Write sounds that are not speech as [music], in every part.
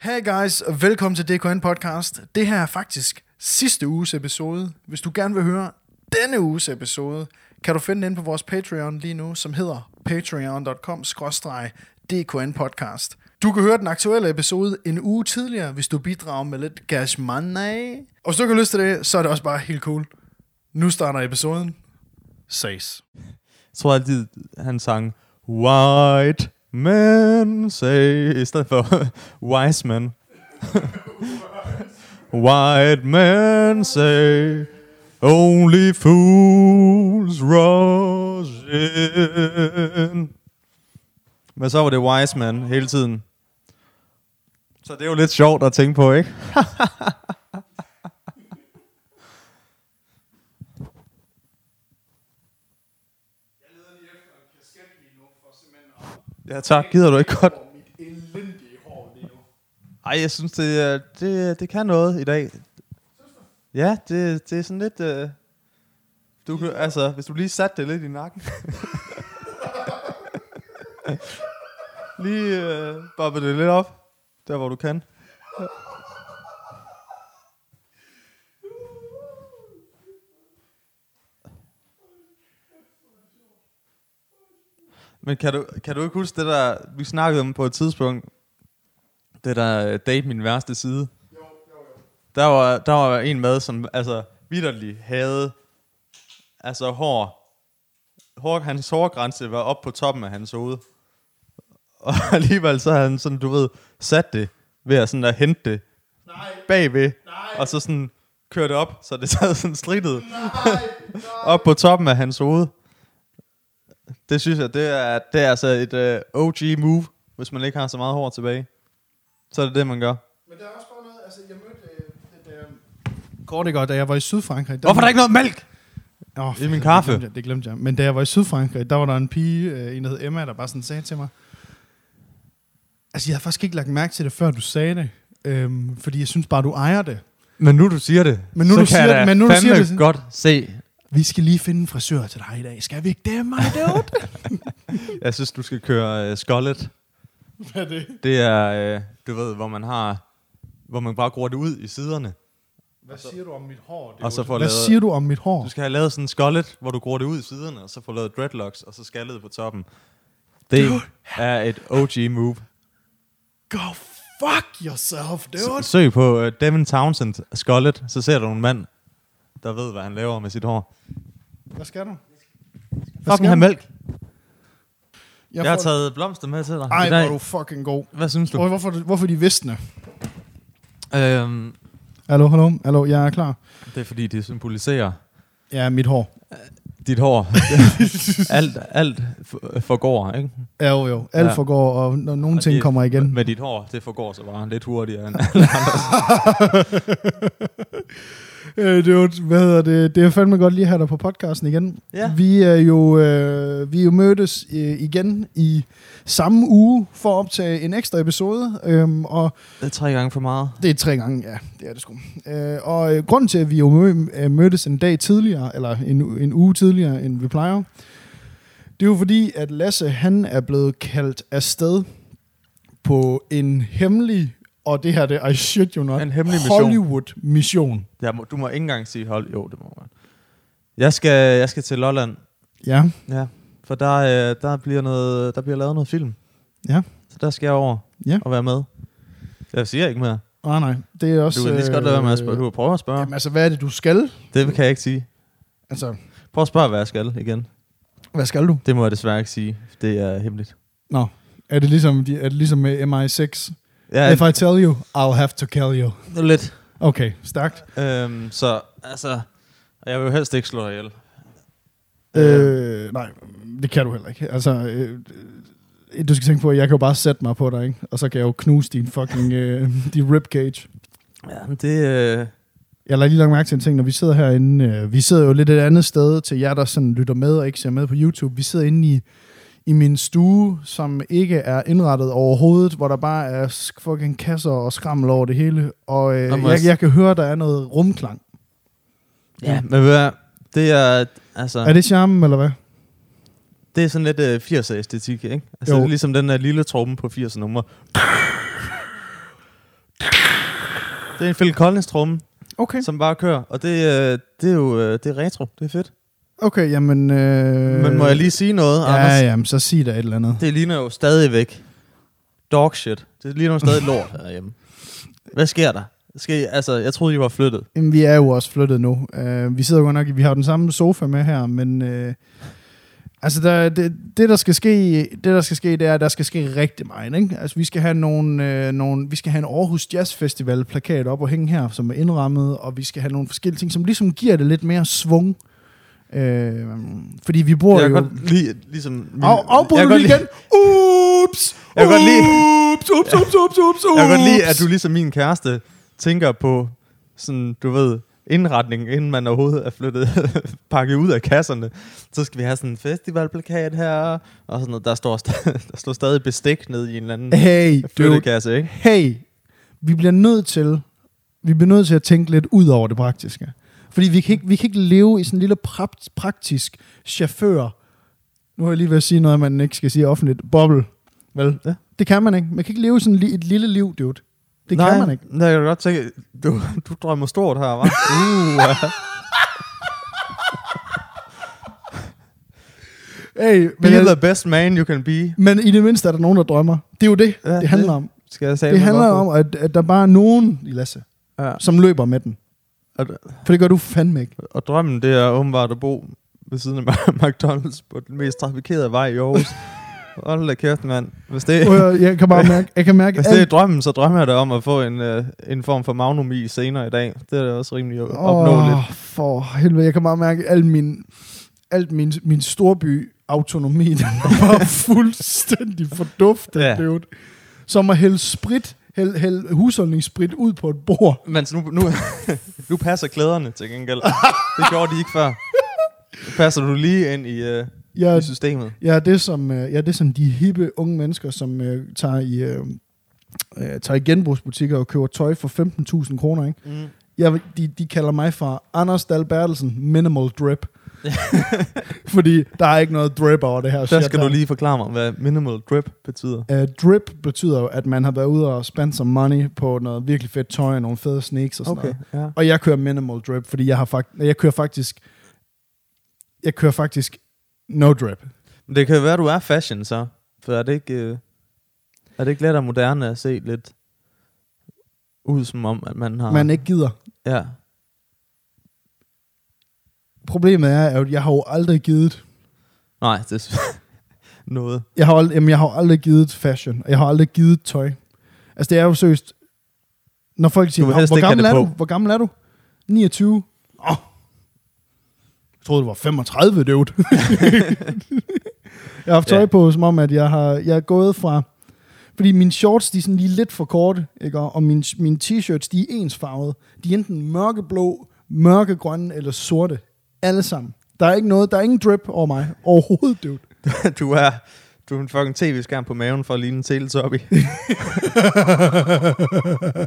Hey guys, og velkommen til DKN Podcast. Det her er faktisk sidste uges episode. Hvis du gerne vil høre denne uges episode, kan du finde den på vores Patreon lige nu, som hedder patreon.com DKN Podcast. Du kan høre den aktuelle episode en uge tidligere, hvis du bidrager med lidt cash money. Og hvis du ikke har lyst til det, så er det også bare helt cool. Nu starter episoden. Ses. Jeg tror altid, han sang White men say, i stedet for [laughs] Wise men. [laughs] White men say, only fools rush in. Men så var det Wise man hele tiden. Så det er jo lidt sjovt at tænke på, ikke? [laughs] Ja tak, gider du ikke godt? Ej, jeg synes, det, det, det kan noget i dag. Ja, det, det er sådan lidt... Uh, du, kan- altså, hvis du lige satte det lidt i nakken. [laughs] lige uh, boppe det lidt op, der hvor du kan. [laughs] Men kan du, kan du ikke huske det der, vi snakkede om på et tidspunkt, det der øh, date min værste side? Jo, jo, jo. Der var, der var en med, som altså vidderligt havde altså hår, hår, hans hårgrænse var op på toppen af hans hoved. Og [laughs] alligevel så havde han sådan, du ved, sat det ved at sådan at hente det Nej, bagved, nej, og så sådan kørte op, så det sad sådan strittet op på toppen af hans hoved. Det synes jeg, det er, det er altså et uh, OG move, hvis man ikke har så meget hår tilbage. Så er det det, man gør. Men der er også bare noget, altså jeg mødte øh, det der... Kort ikke godt, da jeg var i Sydfrankrig. Hvorfor er der ikke noget mælk? Oh, I min kaffe. Det glemte, jeg, det glemte jeg. Men da jeg var i Sydfrankrig, der var der en pige, øh, en der hed Emma, der bare sådan sagde til mig, altså jeg havde faktisk ikke lagt mærke til det, før du sagde det, øhm, fordi jeg synes bare, du ejer det. Men nu du siger det, Men nu så du kan siger jeg men nu du siger det- godt se. Vi skal lige finde en frisør til dig i dag. Skal vi ikke det, mig dude? [laughs] Jeg synes, du skal køre uh, skollet. Hvad er det? Det er, uh, du ved, hvor man har, hvor man bare gror det ud i siderne. Hvad siger du om mit hår? Og så får Hvad lavet- siger du om mit hår? Du skal have lavet sådan en skollet, hvor du gror det ud i siderne, og så får lavet dreadlocks, og så skaldet på toppen. Det er et OG move. Go fuck yourself, dude. S- Søg på uh, Devin Townsend skollet, så ser du en mand, der ved, hvad han laver med sit hår. Hvad skal du? Fucking have mælk. Jeg, jeg har taget blomster med til dig Ej, hvor er du fucking god. Hvad synes du? Hvor, hvorfor, hvorfor de visne? Øhm, Hallo, hallo, hallo, jeg er klar. det er fordi, det symboliserer Ja, mit hår. dit hår. [laughs] alt alt forgår, ikke? Ja, jo, jo. Alt Ja. forgår, og når nogle Og ting det- kommer igen. Med dit hår, det forgår så bare lidt hurtigere end [laughs] alle andres. [laughs] Øh, det, er jo, hvad hedder det, det er fandme godt lige at have dig på podcasten igen. Ja. Vi er jo, øh, vi er jo mødtes øh, igen i samme uge for at optage en ekstra episode. Øhm, og Det er tre gange for meget. det er tre gange, ja, det er det sgu. Øh, og øh, grunden til, at vi jo mø- øh, mødtes en dag tidligere, eller en, en uge tidligere, end vi plejer, det er jo fordi, at Lasse, han er blevet kaldt afsted på en hemmelig, og det her, det er, I shit you not, En hemmelig mission. Hollywood-mission. Må, du må ikke engang sige hold. Jo, det må man. Jeg skal, jeg skal til Lolland. Ja, Ja. For der, øh, der, bliver noget, der bliver lavet noget film. Ja. Så der skal jeg over Ja. og være med. Jeg siger ikke mere. nej, nej, det er også... Du kan lige så godt lade være med at spørge. Du kan prøve at spørge. Jamen, altså, hvad er det, du skal? Det kan jeg ikke sige. Altså, Prøv at spørge, hvad jeg skal igen. hvad skal du? Det må jeg desværre ikke sige. Det er hemmeligt. Nå, er det ligesom, er det ligesom med MI6? Ja, If I tell you, I'll have to kill you. lidt. Okay, stærkt. Øhm, så altså, jeg vil jo helst ikke slå dig ihjel. Øh, nej, det kan du heller ikke. Altså, øh, du skal tænke på, at jeg kan jo bare sætte mig på dig, ikke? Og så kan jeg jo knuse din fucking øh, [laughs] din ribcage. Ja, men det... Øh, Jeg lader lige lagt mærke til en ting, når vi sidder herinde. Øh, vi sidder jo lidt et andet sted til jer, der sådan lytter med og ikke ser med på YouTube. Vi sidder inde i, i min stue, som ikke er indrettet overhovedet, hvor der bare er fucking kasser og skrammel over det hele. Og øh, jeg, jeg- kan høre, der er noget rumklang. ja, men ved du hvad, det er... Altså, Er det charmen, eller hvad? det er sådan lidt øh, 80'er æstetik, ikke? Altså, Jo. det er ligesom den der lille tromme på 80'er nummer. Det er en Phil Collins tromme, Okay. som bare kører. Og det, øh, det er jo øh, det er retro. Det er fedt. Okay, jamen... Øh... Men må jeg lige sige noget, Ja, Anders? jamen, så sig da et eller andet. Det ligner jo stadigvæk dog shit. Det ligner jo stadig lort herhjemme. Hvad sker der? Skal altså, jeg troede, I var flyttet. Jamen, vi er jo også flyttet nu. Uh, vi sidder jo nok, vi har den samme sofa med her, men uh, altså der, det, det, der skal ske, det der skal ske, det er, at der skal ske rigtig meget. Ikke? Altså, vi skal have nogle, uh, nogle, vi skal have en Aarhus Jazz Festival plakat op og hænge her, som er indrammet, og vi skal have nogle forskellige ting, som ligesom giver det lidt mere svung. Uh, fordi vi bor Jeg jo... godt lide, ligesom... min- Af, afbryd jeg du lige igen. Ups! Jeg kan godt lide- Ups, ups, ups, ups, ups, Jeg kan godt lide, at du ligesom min kæreste tænker på sådan, du ved, indretning, inden man overhovedet er flyttet, [laughs] pakket ud af kasserne. Så skal vi have sådan en festivalplakat her, og sådan noget. Der står, st- [laughs] der står stadig bestik ned i en eller anden Hey, dude. flyttekasse, ikke? hey, vi bliver nødt til, vi bliver nødt til at tænke lidt ud over det praktiske. Fordi vi kan ikke, vi kan ikke leve i sådan en lille praktisk chauffør. Nu har jeg lige ved at sige noget, man ikke skal sige offentligt. Boble. Vel? Ja. Det kan man ikke. Man kan ikke leve sådan et lille liv, dude. Det Nej, kan man ikke. Nej, jeg kan godt tænke, du, du drømmer stort her, hva'? [laughs] Uh. Hey, Be men, the best man you can be. men i det mindste er der nogen, der drømmer. Det er jo det, Ja, det handler det om. Skal jeg sige Det handler om, at, at der bare er nogen i Lasse, Ja. som løber med den. Og, For det gør du fandme ikke. og drømmen, det er åbenbart at bo ved siden af [laughs] McDonald's på den mest trafikerede vej i Aarhus. [laughs] Hold da kæft, mand. Hvis det, Prøv at høre, Jeg kan bare [laughs] mærke, jeg kan mærke hvis det er alt, drømmen, så drømmer jeg da om at få en, øh, en form for magnomi senere i dag. Det er da også rimelig opnåeligt. Åh, for helvede. Jeg kan bare mærke, at al min, alt min, min storby autonomi, den var fuldstændig forduftet, Ja. ja. dude. Som at hælde sprit, hælde, hælde husholdningssprit ud på et bord. Men nu, nu, [laughs] nu passer klæderne til gengæld. Det gjorde de ikke før. Nu passer du lige ind i, øh, Jeg, i systemet. er det som, øh, er det som de hippe unge mennesker, som øh, tager i... Øh, øh, tager i genbrugsbutikker og køber tøj for 15.000 kroner, ikke? Mm. Jeg, de, de kalder mig for Anders Dahl Bertelsen, minimal drip. [laughs] Fordi der er ikke noget drip over det her Der shit skal her. du lige forklare mig, hvad minimal drip betyder. Uh, drip betyder jo, at man har været ude og spændt some money på noget virkelig fedt tøj og nogle fede sneaks og sådan okay. noget. ja. Og jeg kører minimal drip, fordi jeg har fakt- jeg kører faktisk jeg kører faktisk no drip. Men det kan jo være, du er fashion, så. For er det ikke, øh, er det ikke let og moderne at se lidt ud som om, at man har... Man ikke gider. Ja. Problemet er, at jeg har jo aldrig givet Nej, det er [laughs] noget. jeg har, ald- jamen, jeg har aldrig givet fashion, og jeg har aldrig givet tøj. Altså det er jo seriøst, når folk siger, vil "Nå, helst hvor gammel det er på." du? Hvor gammel er du? 29. Åh, jeg troede, du var 35, dude. [laughs] jeg har haft tøj Ja. på, som om, at jeg har jeg er gået fra... Fordi mine shorts, de er sådan lige lidt for korte, ikke? og mine, mine t-shirts, de er ensfarvede. De er enten mørkeblå, mørkegrønne eller sorte. Alle sammen. Der er ikke noget, der er ingen drip over mig overhovedet, dude. [laughs] du er... Du er en fucking tv-skærm på maven for at ligne en teletubby. [laughs]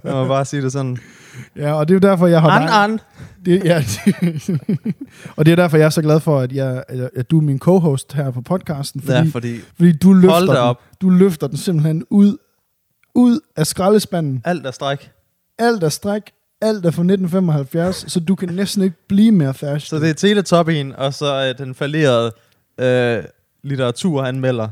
Jeg må bare sige det sådan. Ja, og det er jo derfor, jeg har... An, dig- an. Det, ja, [laughs] og det er derfor, jeg er så glad for, at, jeg, at du er min co-host her på podcasten. Fordi, Ja, fordi fordi du, løfter da op. den, du løfter den simpelthen ud, ud af skraldespanden. alt er stræk. Alt er stræk, alt er fra 1975, så du kan næsten ikke blive mere fast. Så det er Teletubby'en, og så øh, den falderede øh, litteraturanmelder,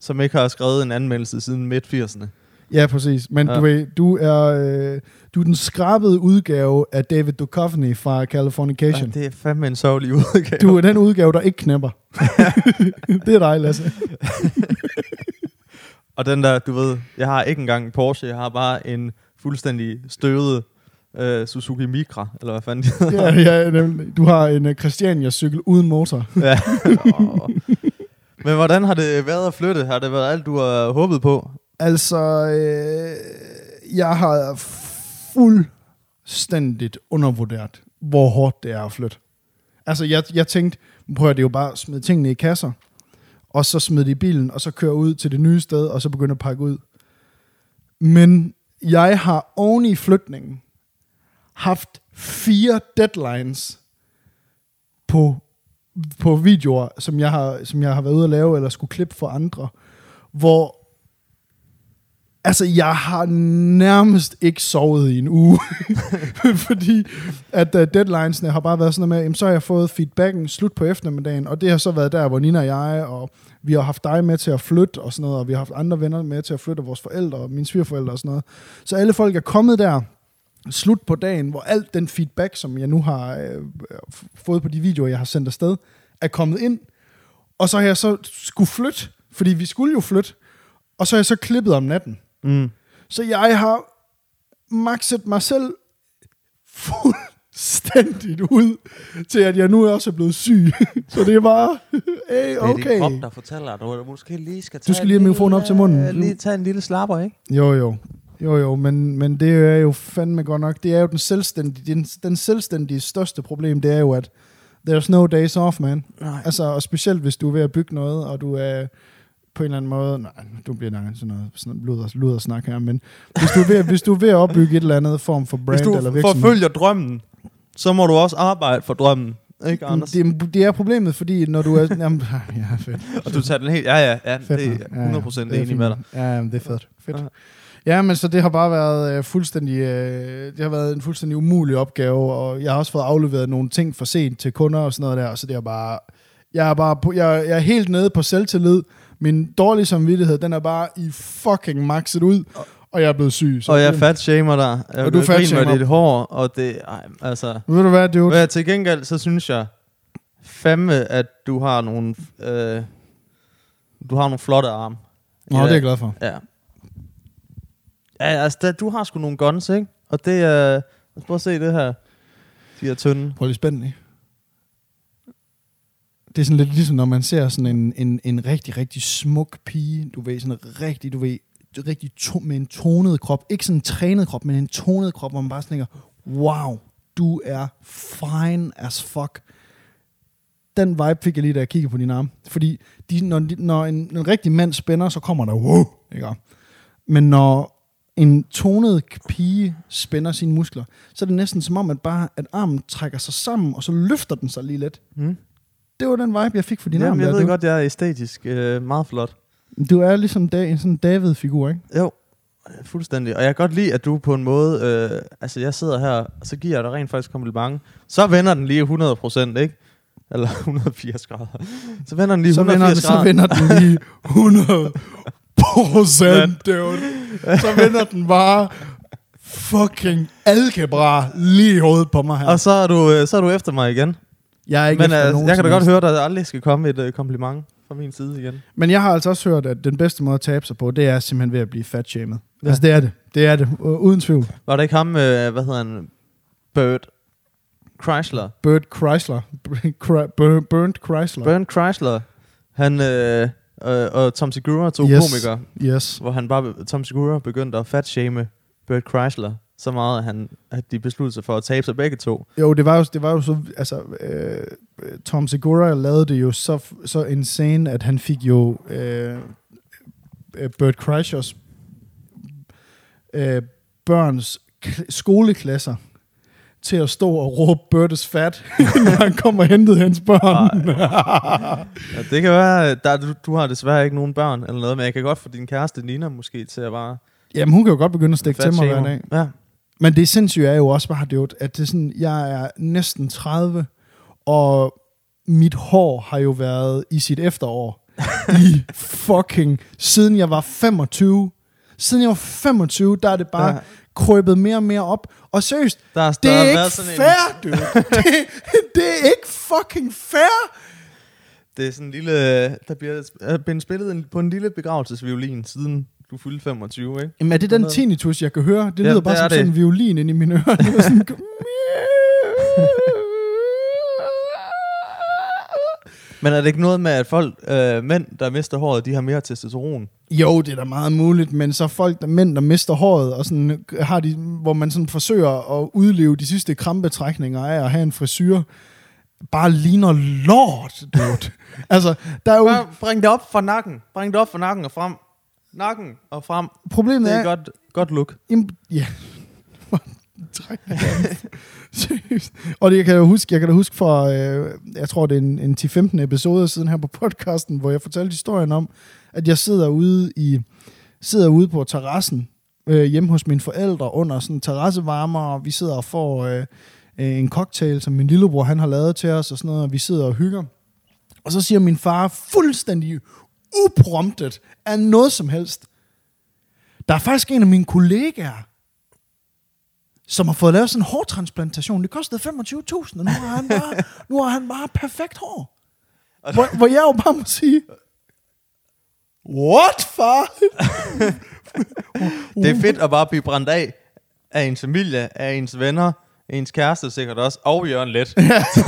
som ikke har skrevet en anmeldelse siden midt-80'erne. Ja, præcis. Men ja. du, ved, du, er, øh, du er den skrabede udgave af David Duchovny fra Californication. Ja, det er fandme en sørgelig udgave. Du er den udgave, der ikke knæpper. [laughs] det er dig, Lasse. Og den der, du ved, jeg har ikke engang en Porsche, jeg har bare en fuldstændig støvet øh, Suzuki Micra, eller hvad fanden det [laughs] ja, ja, nemlig. Du har en uh, Christiania-cykel uden motor. [laughs] ja. Åh. Men hvordan har det været at flytte? Har det været alt, du har håbet på? Altså, øh, jeg har fuldstændigt undervurderet, hvor hårdt det er at flytte. Altså, jeg, jeg tænkte, prøv at det er jo bare at smide tingene i kasser, og så smide det i bilen, og så køre ud til det nye sted, og så begynde at pakke ud. Men jeg har oven i flytningen haft fire deadlines på, på videoer, som jeg, har, som jeg har været ude at lave, eller skulle klippe for andre, hvor Altså, jeg har nærmest ikke sovet i en uge, [laughs] fordi at uh, deadlinesne har bare været sådan noget med, jamen, så har jeg fået feedbacken slut på eftermiddagen, og det har så været der, hvor Nina og jeg, og vi har haft dig med til at flytte og sådan noget, og vi har haft andre venner med til at flytte, og vores forældre, og mine svigerforældre og sådan noget. Så alle folk er kommet der, slut på dagen, hvor alt den feedback, som jeg nu har øh, fået på de videoer, jeg har sendt afsted, er kommet ind, og så har jeg så skulle flytte, fordi vi skulle jo flytte, og så har jeg så klippet om natten. Mm. Så jeg har maxet mig selv fuldstændigt ud, til at jeg nu også er blevet syg. [laughs] så det er bare, [laughs] hey, Det er okay. din krop, der fortæller, at du måske lige skal tage Du skal lige have en mikrofonen op til munden. Lige tage en lille slapper, ikke? Jo, jo. Jo, jo, men, men det er jo fandme godt nok. Det er jo den selvstændige, den, den selvstændige største problem, det er jo, at there's no days off, man. Nej. Altså, og specielt hvis du er ved at bygge noget, og du er på en eller anden måde, nej, du bliver nok sådan noget, sådan luder, luder snak her, men hvis du, er ved, hvis du er ved at opbygge et eller andet form for brand Hvis du eller virksomhed, forfølger drømmen, så må du også arbejde for drømmen. Ikke, Anders? det, det er problemet, fordi når du er... Jamen, [laughs] ja, fedt. Og du tager den helt... Ja, ja, ja. fedt det er nok. 100% det er enig med dig. Ja, det er fedt. fedt. Ja. Ja, men så det har bare været øh, fuldstændig, øh, det har været en fuldstændig umulig opgave, og jeg har også fået afleveret nogle ting for sent til kunder og sådan noget der, så det er bare, jeg er bare, på, jeg, jeg er helt nede på selvtillid. Min dårlige samvittighed, den er bare i fucking maxet ud, og jeg er blevet syg. Så Og jeg fat shamer dig. Jeg Og du griner fatshamer. med dit hår, og det... Ej, altså... Ved du hvad, dude? Hvad til gengæld, så synes jeg fandme, at du har nogle... Øh, du har nogle flotte arme. Nå, det er jeg glad for. Ja. Ja, altså, da, du har sgu nogle guns, ikke? Og det er... lad os prøve at se det her. De her tynde. Prøv lige spændende. Det er sådan lidt ligesom, når man ser sådan en, en, en rigtig, rigtig smuk pige, du ved, sådan en rigtig, du ved, rigtig to, med en tonet krop. Ikke sådan en trænet krop, men en tonet krop, hvor man bare sådan tænker, wow, du er fine as fuck. Den vibe fik jeg lige, da jeg kiggede på din arme. Fordi de, når, de, når en, en rigtig mand spænder, så kommer der wow, ikke? Men når en tonet pige spænder sine muskler, så er det næsten som om, at bare at armen trækker sig sammen, og så løfter den sig lige lidt. Mm. Det var den vibe, jeg fik for din Jamen, arm. jeg der. ved du, godt, jeg er æstetisk øh, meget flot. du er ligesom da, en sådan David-figur, ikke? Jo, fuldstændig. Og jeg kan godt lide, at du på en måde... Øh, altså, jeg sidder her, og så giver jeg dig rent faktisk kompliment. Så vender den lige 100 procent, ikke? Eller [laughs] 180 grader. Så vender den lige Så 180 vender, så grader. vender den lige [laughs] 100 procent, dude. [laughs] Så vender den bare fucking algebra lige i hovedet på mig her. Og så er, du, øh, så er du efter mig igen. jeg er ikke Men nogen jeg kan da godt høre, at der aldrig skal komme et øh, kompliment fra min side igen. Men jeg har altså også hørt, at den bedste måde at tabe sig på, det er simpelthen ved at blive fat-shamed. Ja. Altså det er det. Det er det. Uden tvivl. Var det ikke ham, øh, hvad hedder han? Bert Chrysler. Bert Chrysler. Bernd Chrysler. Bernd Chrysler. Han øh, øh, og Tom Segura, to Yes. komikere, Yes. hvor han bare, Tom Segura begyndte at fatshame Bert Chrysler så meget, at, han, at de besluttede sig for at tabe sig begge to. Jo, det var jo, det var jo så, altså, øh, Tom Segura lavede det jo så, så insane, at han fik jo øh, øh, Bert Kreischers øh, børns k- skoleklasser til at stå og råbe Bertes fat, [laughs] når han kom og hentede hans børn. [laughs] Ja, det kan være, der, du, du har desværre ikke nogen børn eller noget, men jeg kan godt få din kæreste Nina måske til at bare... Jamen, hun kan jo godt begynde at stikke til mig hver dag. Ja. Men det sindssyge er jo også bare, det, at det er sådan, jeg er næsten 30, og mit hår har jo været i sit efterår. I [laughs] fucking, siden jeg var 25. Siden jeg var 25, der er det bare Ja. Krøbet mere og mere op. Og seriøst, Der, er- det der er har ikke sådan en- fair, dude. [laughs] det, det er ikke fucking fair. Det er sådan en lille... Der bliver er blevet spillet på en lille begravelsesviolin, siden du fyldte 25, ikke? Jamen er det den tinnitus, jeg kan høre? Det Ja, lyder bare det som det. sådan en violin ind i mine ører. Er sådan, [laughs] Men er det ikke noget med, at folk, øh, mænd, der mister håret, de har mere testosteron? Jo, det er da meget muligt, men så folk, der mænd, der mister håret, og sådan, har de, hvor man sådan forsøger at udleve de sidste krampetrækninger af at have en frisyr, bare ligner lort, dude. [laughs] altså, der er jo... Bare bring det op fra nakken. Bring det op fra nakken og frem. Nakken og frem. Problemet Det er er... godt, godt look. Im- ja. Træk. [laughs] Seriøst. Og det jeg kan jeg huske, jeg kan da huske fra, øh, jeg tror det er en, en 10-15 episode siden her på podcasten, hvor jeg fortalte historien om, at jeg sidder ude i sidder ude på terrassen øh, hjemme hos mine forældre under sådan en terrassevarmer, og vi sidder og får øh, øh, en cocktail, som min lillebror han har lavet til os, og sådan noget, og vi sidder og hygger. Og så siger min far fuldstændig upromptet af noget som helst. Der er faktisk en af mine kollegaer, som har fået lavet sådan en hårtransplantation. Det kostede 25.000, og nu har han bare, nu har han bare perfekt hår. Hvor, hvor jeg jo bare må sige, What, far? [laughs] Det er fedt at bare blive brændt af af ens familie, af ens venner, ens kæreste sikkert også, og Jørgen Let. [laughs] så,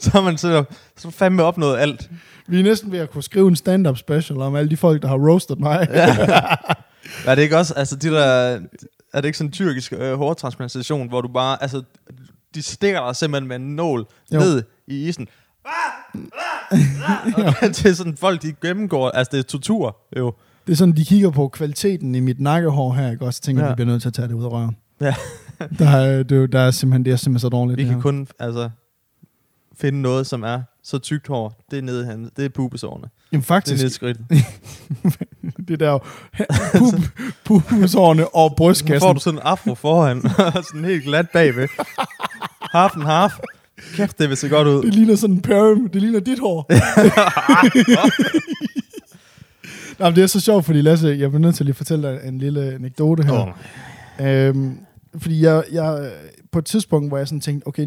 så har man så, så fandme opnået alt. Vi er næsten ved at kunne skrive en stand-up special om alle de folk, der har roasted mig. Ja. [laughs] Er det ikke også, altså de der, er det ikke sådan en tyrkisk øh, hårtransplantation, hvor du bare, altså, de stikker dig simpelthen med en nål Jo. ned i isen. [laughs] Og [laughs] til sådan folk, de gennemgår, altså det er tortur, jo. Det er sådan, de kigger på kvaliteten i mit nakkehår her, ikke? Og så tænker, ja. De bliver nødt til at tage det ud af røven. Ja. Der er, det, er der er simpelthen, det er simpelthen så dårligt. Vi det kan her. kun, altså, finde noget, som er så tykt hår. Det er nede han, det er pubesårene. Jamen Det er faktisk, nede i skridtet. [laughs] det der pub, pubesårene og Så brystkassen. får du sådan en afro foran, [laughs] og sådan helt glat bagved. Half and half. Kæft, det vil se godt ud. Det ligner sådan en perm. Det ligner dit hår. [laughs] Nå, men det er så sjovt, fordi Lasse, jeg bliver nødt til lige at fortælle dig en lille anekdote her. Åh. Øhm, fordi jeg, jeg, på et tidspunkt, hvor jeg sådan tænkte, okay,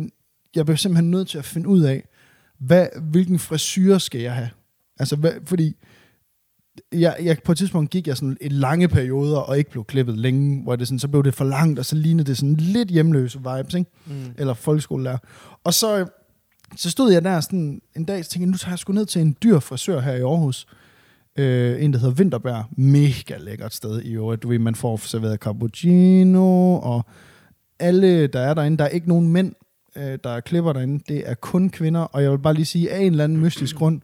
jeg bliver simpelthen nødt til at finde ud af, hvad, hvilken frisyr skal jeg have? Altså, hvad, fordi jeg, jeg, på et tidspunkt gik jeg sådan et lange perioder, og ikke blev klippet længe, hvor det sådan, så blev det for langt, og så lignede det sådan lidt hjemløse vibes, ikke? Mm. eller folkeskolelærer. Og så, så stod jeg der sådan en dag, og tænkte, nu tager jeg sgu ned til en dyr frisør her i Aarhus. Øh, en, der hedder Vinterberg. Mega lækkert sted i øvrigt. Du ved, man får serveret cappuccino, og alle, der er derinde, der er ikke nogen mænd, øh, der klipper derinde. Det er kun kvinder, og jeg vil bare lige sige, af en eller anden mystisk grund,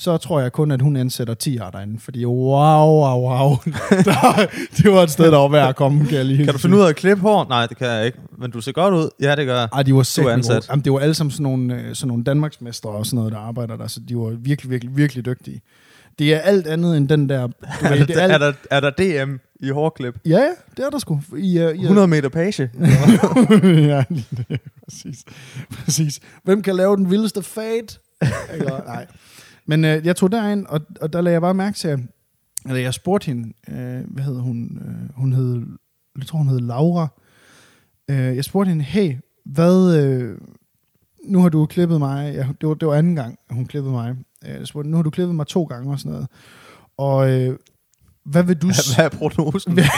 så tror jeg kun, at hun ansætter 10 derinde. Fordi wow, wow, wow. [laughs] Der, det var et sted, der var værd at komme, kan jeg lige Kan du finde ud af at klippe hår? Nej, det kan jeg ikke. Men du ser godt ud. Ja, det gør jeg. Ej, de var sæt ansat. Jamen, det var alle sammen sådan nogle, øh, sådan nogle Danmarksmestre og sådan noget, der arbejder der, så de var virkelig, virkelig, virkelig dygtige. Det er alt andet end den der... Du [laughs] Er ved, der, er, er, alt, der, er der DM i hårklip? ja, ja, det er der sgu. I, uh, I, 100 meter page. [laughs] ja, præcis. præcis. Hvem kan lave den vildeste fade? Og- Nej. Men øh, jeg tog derind, og, og der lagde jeg bare mærke til, eller jeg spurgte hende, øh, hvad hed hun? Øh, hun hed, jeg tror hun hed Laura. Øh, jeg spurgte hende, hey, hvad, øh, nu har du klippet mig, ja, det, var, det var anden gang, hun klippede mig. Øh, Jeg spurgte, nu har du klippet mig to gange og sådan noget. Og øh, hvad vil du... s- Hvad er prognosen? [laughs] ja,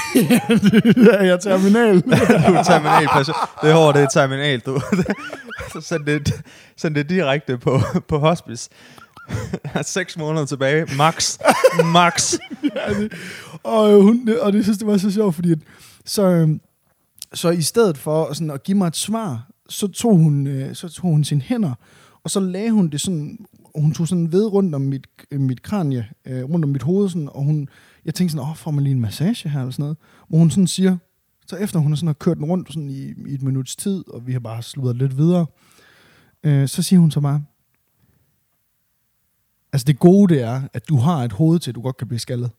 jeg er terminal. [laughs] du er terminal. Det hår, det er terminal, du. [laughs] Så send det, send det direkte på, på hospice. [laughs] Seks måneder tilbage. Max. Max. [laughs] og, øh, hun, og det synes det var så sjovt, fordi at, så, øhm, så i stedet for sådan at give mig et svar, så tog hun, øh, så tog hun sine hænder, og så lagde hun det sådan, hun tog sådan ved rundt om mit, øh, mit kranje, øh, rundt om mit hoved, sådan, og hun, jeg tænkte sådan, åh, får man lige en massage her, eller sådan noget, hvor hun sådan siger, så efter hun har sådan har kørt den rundt sådan i, i et minuts tid, og vi har bare sludret lidt videre, øh, så siger hun så bare, altså det gode det er, at du har et hoved til, at du godt kan blive skaldet.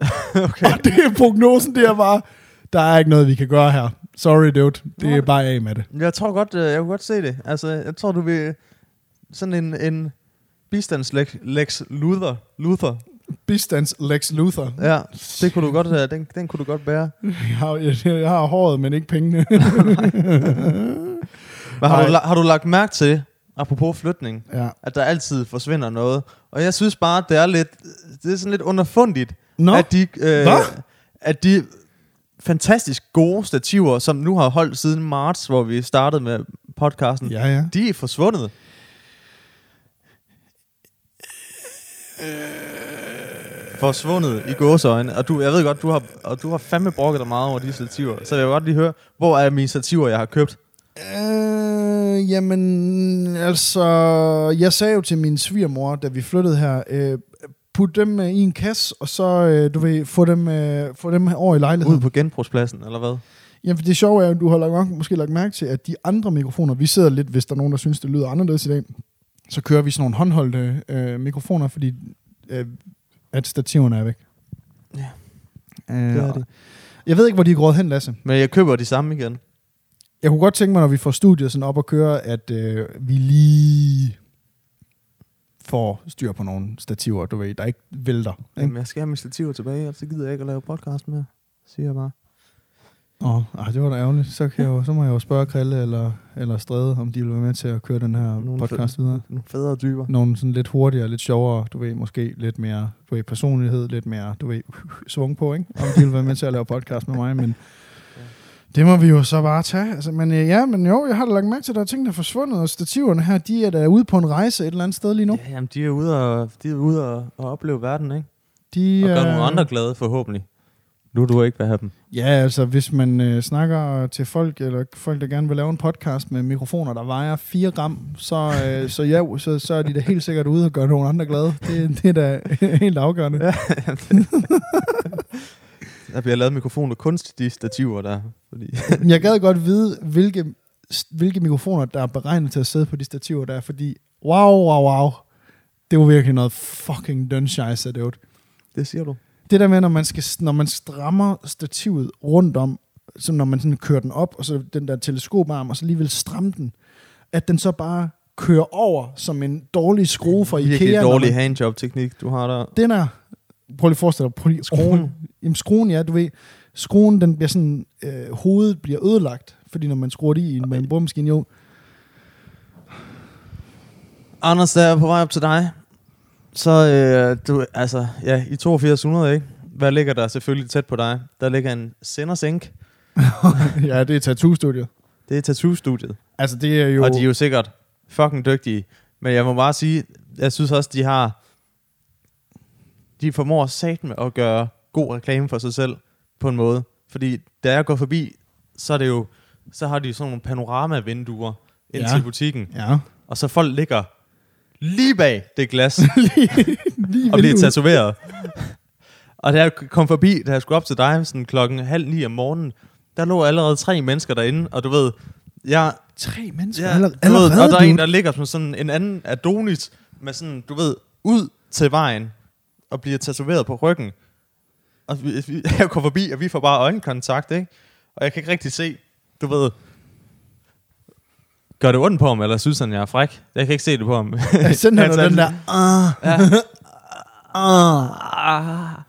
[laughs] Okay. Og det er prognosen, det er bare, der er ikke noget, vi kan gøre her. Sorry, dude. Det er bare af med det. Jeg tror godt, øh, jeg kunne godt se det. Altså, jeg tror, du vil... Sådan en, en bistandslex Lex Luther. Luther. Bistands Lex Luthor. Ja, det kunne du godt, øh, den, den kunne du godt bære. Jeg har, jeg, jeg har håret, men ikke pengene. [laughs] Men har, du, har du lagt mærke til, apropos flytning, ja. at der altid forsvinder noget? Og jeg synes bare, det er lidt, det er sådan lidt underfundigt, Nå, at de, øh, Hvad? at de fantastisk gode stativer, som nu har holdt siden marts, hvor vi startede med podcasten, ja, ja. de er forsvundet. Forsvundet i gåseøjne. Og du, jeg ved godt, du har, og du har fandme brokket dig meget over de stativer. Så jeg vil godt lige høre, hvor er mine stativer, jeg har købt? Øh, jamen, altså, jeg sagde jo til min svigermor, da vi flyttede her, øh, put dem øh, i en kasse, og så, øh, du ved, få dem, øh, få dem over i lejligheden. Ud på genbrugspladsen, eller hvad? Jamen, for det sjove er, at du har lagt, måske lagt mærke til, at de andre mikrofoner, vi sidder lidt, hvis der er nogen, der synes, det lyder anderledes i dag, så kører vi sådan nogle håndholdte øh, mikrofoner, fordi øh, at stativerne er væk. Ja, Øh, det er det. Jeg ved ikke, hvor de er gået hen, Lasse. Men jeg køber de samme igen. Jeg kunne godt tænke mig, når vi får studiet sådan op at køre, at øh, vi lige får styr på nogle stativer, du ved, der ikke vælter. Ikke? Jamen, jeg skal have mine stativer tilbage, ellers så gider jeg ikke at lave podcast mere. Siger jeg bare. Åh, oh, det var da ærgerligt. Så, kan jeg jo, så må jeg jo spørge Krille eller, eller Stræde, om de vil være med til at køre den her Nogle podcast videre. Nogle federe typer. Nogle sådan lidt hurtigere, lidt sjovere, du ved, måske lidt mere du ved, personlighed, lidt mere, du ved, svung på, ikke? Om de vil være med til at lave podcast med mig, men det må vi jo så bare tage. Altså, men øh, ja, men jo, jeg har da lagt mærke til, at der er ting, der er forsvundet, og stativerne her, de er da ude på en rejse et eller andet sted lige nu. Ja, jamen, de er ude og, de er ude og, og opleve verden, ikke? De, Og gøre er- nogle andre glade, forhåbentlig. Nu du ikke vil have dem. Ja, altså hvis man øh, snakker til folk, eller folk, der gerne vil lave en podcast med mikrofoner, der vejer 4 gram, så, øh, så ja, så, så er de da helt sikkert ude og gøre nogle andre glade. Det, det er da [laughs] helt afgørende. Ja, [laughs] der bliver lavet mikrofoner kun til de stativer der. Fordi, Jeg gad godt vide, hvilke, hvilke mikrofoner, der er beregnet til at sidde på de stativer der, fordi wow, wow, wow, det var virkelig noget fucking dønscheisse, det det siger du. Det der med, når man, skal, når man strammer stativet rundt om, som når man sådan kører den op, og så den der teleskoparm, og så alligevel stramme den, at den så bare kører over som en dårlig skrue fra Ikea. når dårlig man- handjob-teknik, du har der. Den er, prøv lige at forestille dig, prøv lige, Skruen. Jamen skruen, ja, du ved, skruen, den bliver sådan, øh, hovedet bliver ødelagt, fordi når man skruer det i med en boremaskine, jo, Anders, der er på vej op til dig. Så, øh, du, altså, ja, i 8200, ikke? Hvad ligger der selvfølgelig tæt på dig? Der ligger en Senders Inc. [laughs] ja, det er tattoo-studiet. Det er tattoo-studiet. Altså, det er jo... Jo. Og de er jo sikkert fucking dygtige. Men jeg må bare sige, jeg synes også, de har... De formår sat med at gøre god reklame for sig selv på en måde. Fordi da jeg går forbi, så er det jo... Så har de sådan nogle panorama-vinduer ind Ja. til butikken. Ja. Og så folk ligger lige bag det glas [laughs] lige og bliver tatoveret. og da jeg kom forbi, da jeg skulle op til dig sådan klokken halv ni om morgenen, der lå allerede tre mennesker derinde, og du ved, jeg, Tre mennesker Ja, allerede, du ved, allerede og der er en, der ligger som sådan en anden Adonis, med sådan, du ved, ud til vejen, og bliver tatoveret på ryggen. Og vi, [laughs] jeg går forbi, og vi får bare øjenkontakt, ikke? Og jeg kan ikke rigtig se, du ved, gør det ondt på ham, eller synes han, jeg er fræk? Jeg kan ikke se det på ham. Ja, [laughs] sådan Han den der, ah, Ja. [laughs] ah.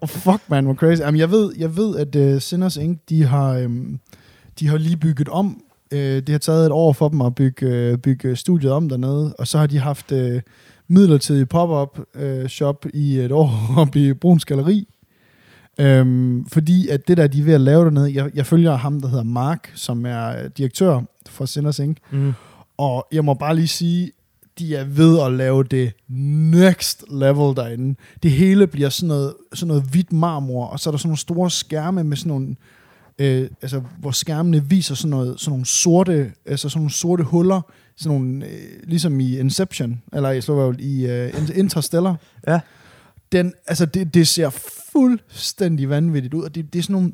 Oh, fuck, man, hvor crazy. Jamen, jeg ved, jeg ved at uh, Sinners Inc., de har, um, de har lige bygget om. Uh, det har taget et år for dem at bygge, uh, bygge studiet om dernede, og så har de haft uh, midlertidig pop-up uh, shop i et år [laughs] op i Bruns Galeri. Um, fordi at det der, de er ved at lave dernede, jeg, jeg følger ham, der hedder Mark, som er øh, direktør for Sinners Inc., Mm. og jeg må bare lige sige, de er ved at lave det next level derinde. Det hele bliver sådan noget, sådan noget hvidt marmor, og så er der sådan nogle store skærme med sådan nogle, øh, altså, hvor skærmene viser sådan, noget, sådan nogle sorte, altså sådan nogle sorte huller, sådan nogle, øh, ligesom i Inception, eller i, så i øh, Interstellar. Ja. Den, altså det, det ser fuldstændig vanvittigt ud, og det, det er sådan nogle,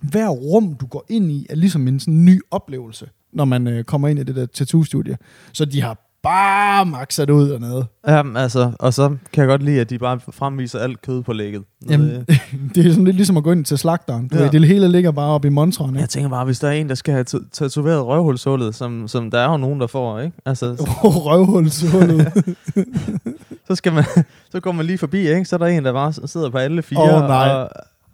hver rum, du går ind i, er ligesom en sådan ny oplevelse, når man øh, kommer ind i det der tattoo-studie. Så de har bare maxet det ud dernede. Jamen, altså, og så kan jeg godt lide, at de bare fremviser alt kød på lægget. Jamen, [laughs] det er sådan lidt ligesom at gå ind til slagteren. Du Ja. ved, det hele ligger bare oppe i montrene. Jeg tænker bare, hvis der er en, der skal have tatoveret røvhulshullet, som, som der er jo nogen, der får, ikke? Altså, [laughs] så, Røvhulshullet. [laughs] så, skal man, så går man lige forbi, ikke? Så er der en, der bare sidder på alle fire, Åh, nej. og,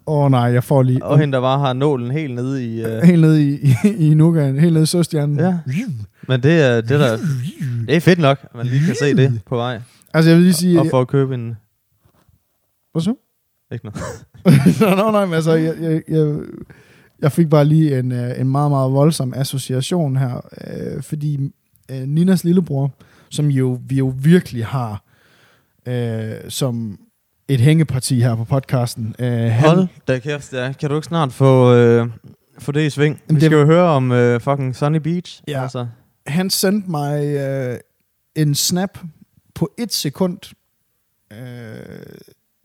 Åh oh, nej, jeg får lige... og hende, der bare har nålen helt nede i... Uh, Helt nede i, i, i nugaen, helt nede i søstjernen. Ja. Men det er, det, der, det er fedt nok, at man lige kan se det på vej. Altså jeg vil lige sige... Og for at købe en... Hvad så? Ikke noget. [laughs] Nå, no, nej, men altså, jeg, jeg, jeg, jeg fik bare lige en, øh, en meget, meget voldsom association her, øh, fordi øh, Ninas lillebror, som jo, vi jo virkelig har øh, som et hængeparti her på podcasten. Øh, han- Hold da kæft, ja. Kan du ikke snart få, øh, få det i sving? Vi det- skal jo høre om øh, fucking Sunny Beach. Ja. Altså han sendte mig øh, en snap på et sekund øh,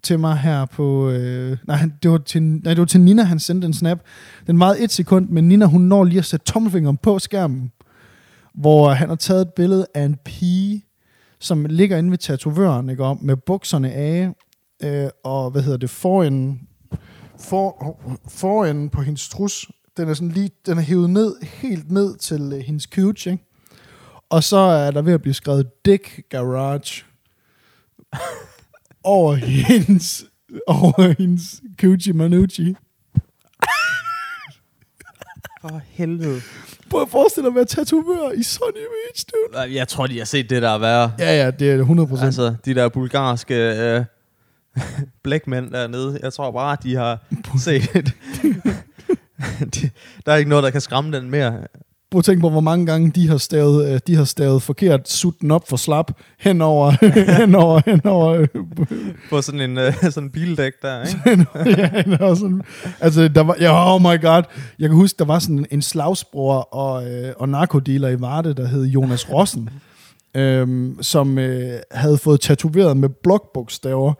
til mig her på... Øh, nej, det var til, nej, det var til Nina, han sendte en snap. Den meget et sekund, men Nina, hun når lige at sætte tommelfingeren på skærmen, hvor han har taget et billede af en pige, som ligger inde ved tatovøren, ikke, om, med bukserne af, øh, og hvad hedder det, forenden, for, forenden på hendes trus, den er sådan lige, den er hævet ned, helt ned til øh, hendes cooch, ikke? Og så er der ved at blive skrevet Dick Garage [laughs] over hendes, over hendes Coochie Manucci. For helvede. Prøv at forestille dig at være tatovør i Sunny Beach, dude. Jeg tror, de har set det der være. Ja, ja, det er 100%. Altså, Altså, de der bulgarske øh, [laughs] blækmænd dernede. Jeg tror bare, de har [laughs] set... de, der er ikke noget, der kan skræmme den mere. Prøv at tænke på, hvor mange gange de har stavet, øh, de har stavet forkert, sut den op for slap, henover, [laughs] henover, henover, øh, [laughs] På sådan en øh, sådan en bildæk der, ikke? [laughs] ja, sådan, altså, der var, ja, oh my god, jeg kan huske, der var sådan en slagsbror og, øh, og narkodealer i Varde, der hed Jonas Rossen, øhm, som øh, havde fået tatoveret med blokbogstaver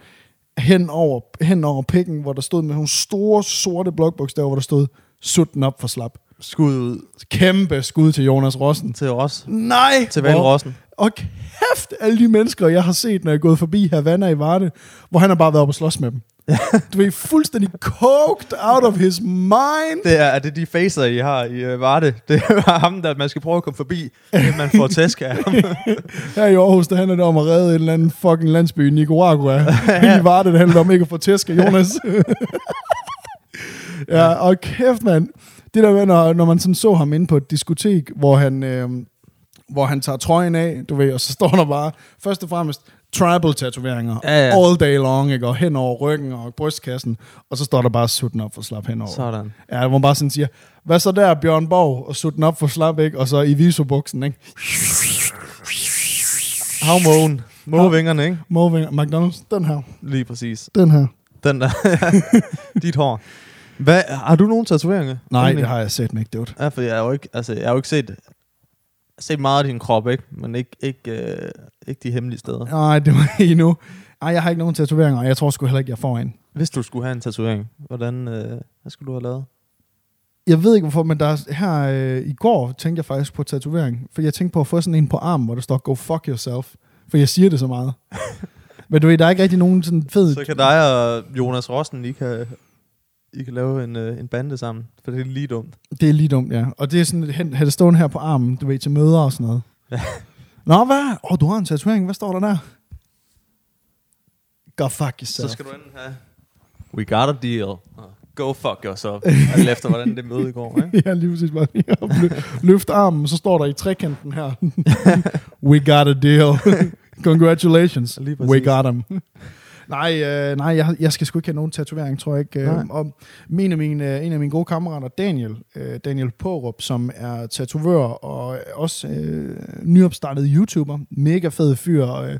hen over, hen over pikken, hvor der stod med nogle store, sorte blokbogstaver, hvor der stod, sut den op for slap. Skud ud Kæmpe skud til Jonas Rossen. til os. Nej! Til Val Rossen. Og kæft, alle de mennesker, jeg har set, når jeg er gået forbi Havana i Varde, hvor han har bare været og slås med dem. [laughs] du er fuldstændig coked out of his mind. Det er, er det de facer, I har i uh, Varde. [laughs] Det er ham, der man skal prøve at komme forbi, inden man får tæsk af ham. [laughs] Her i Aarhus, der handler det om at redde en eller anden fucking landsby i Nicaragua. ja. I Varde, det handler om ikke at få tæsk af Jonas. ja, og kæft, mand. Det der med, når, når man sådan så ham inde på et diskotek, hvor han, øh, hvor han tager trøjen af, du ved, og så [laughs] står der bare, først og fremmest, tribal tatoveringer Ja, ja. all day long, ikke? og hen over ryggen og brystkassen, og så står der bare sutten op for slap henover. Sådan. Ja, hvor man bare sådan siger, hvad så der, Bjørn Borg, og sutten op for slap, ikke? og så i visobuksen, ikke? Havmågen. Mågevingerne, ikke? Moving, McDonald's, den her, Lige præcis. den her. Den der. [laughs] Dit hår. Hvad, har du nogen tatoveringer? Nej, Egentlig? det har jeg set mig ikke, dude. Ja, for jeg har jo ikke, altså, jeg har jo ikke set, set meget af din krop, ikke? Men ikke, ikke, øh, ikke de hemmelige steder. Nej, det var [laughs] endnu. Ej, jeg har ikke nogen tatoveringer, og jeg tror sgu heller ikke, jeg får en. Hvis du skulle have en tatovering, hvordan, øh, hvad skulle du have lavet? Jeg ved ikke hvorfor, men der er, her øh, i går tænkte jeg faktisk på tatovering. For jeg tænkte på at få sådan en på armen, hvor der står, go fuck yourself. For jeg siger det så meget. [laughs] men du ved, der er ikke rigtig nogen sådan fed... Så kan dig og Jonas Rossen, I kan, I kan lave en, øh, en bande sammen, for det er lige dumt. Det er lige dumt, ja. Og det er sådan, at have det stående her på armen, du ved, til møder og sådan noget. Ja. [laughs] Nå, hvad? Åh, oh, du har en tatovering. Hvad står der der? Go fuck Så yourself. skal du enten have, we got a deal, go fuck yourself, [laughs] alt efter hvordan det møde går, ikke? [laughs] ja, lige præcis. Bare løft armen, så står der i trekanten her. We got a deal. Congratulations. Lige We got them. Nej, øh, nej jeg, jeg skal sgu ikke have nogen tatovering, tror jeg ikke. Øh, Nej. og min af mine, en af mine gode kammerater, Daniel, øh, Daniel Pårup, som er tatovør og også øh, nyopstartet YouTuber. Mega fed fyr. Øh,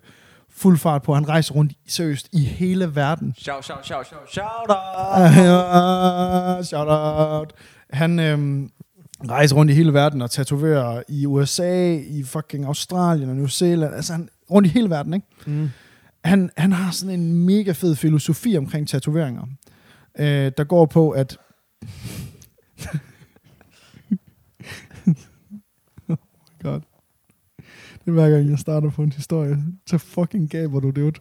fuld fart på. Han rejser rundt seriøst i hele verden. Shout, shout, shout, shout, shout out. [laughs] Shout out. Han øhm, rejser rundt i hele verden og tatoverer i USA, i fucking Australien og New Zealand. Altså han rundt i hele verden, ikke? Mm. Han, han har sådan en mega fed filosofi omkring tatoveringer, øh, der går på, at... oh [laughs] my god. Det er hver gang, jeg starter på en historie, så fucking gaber du det ud.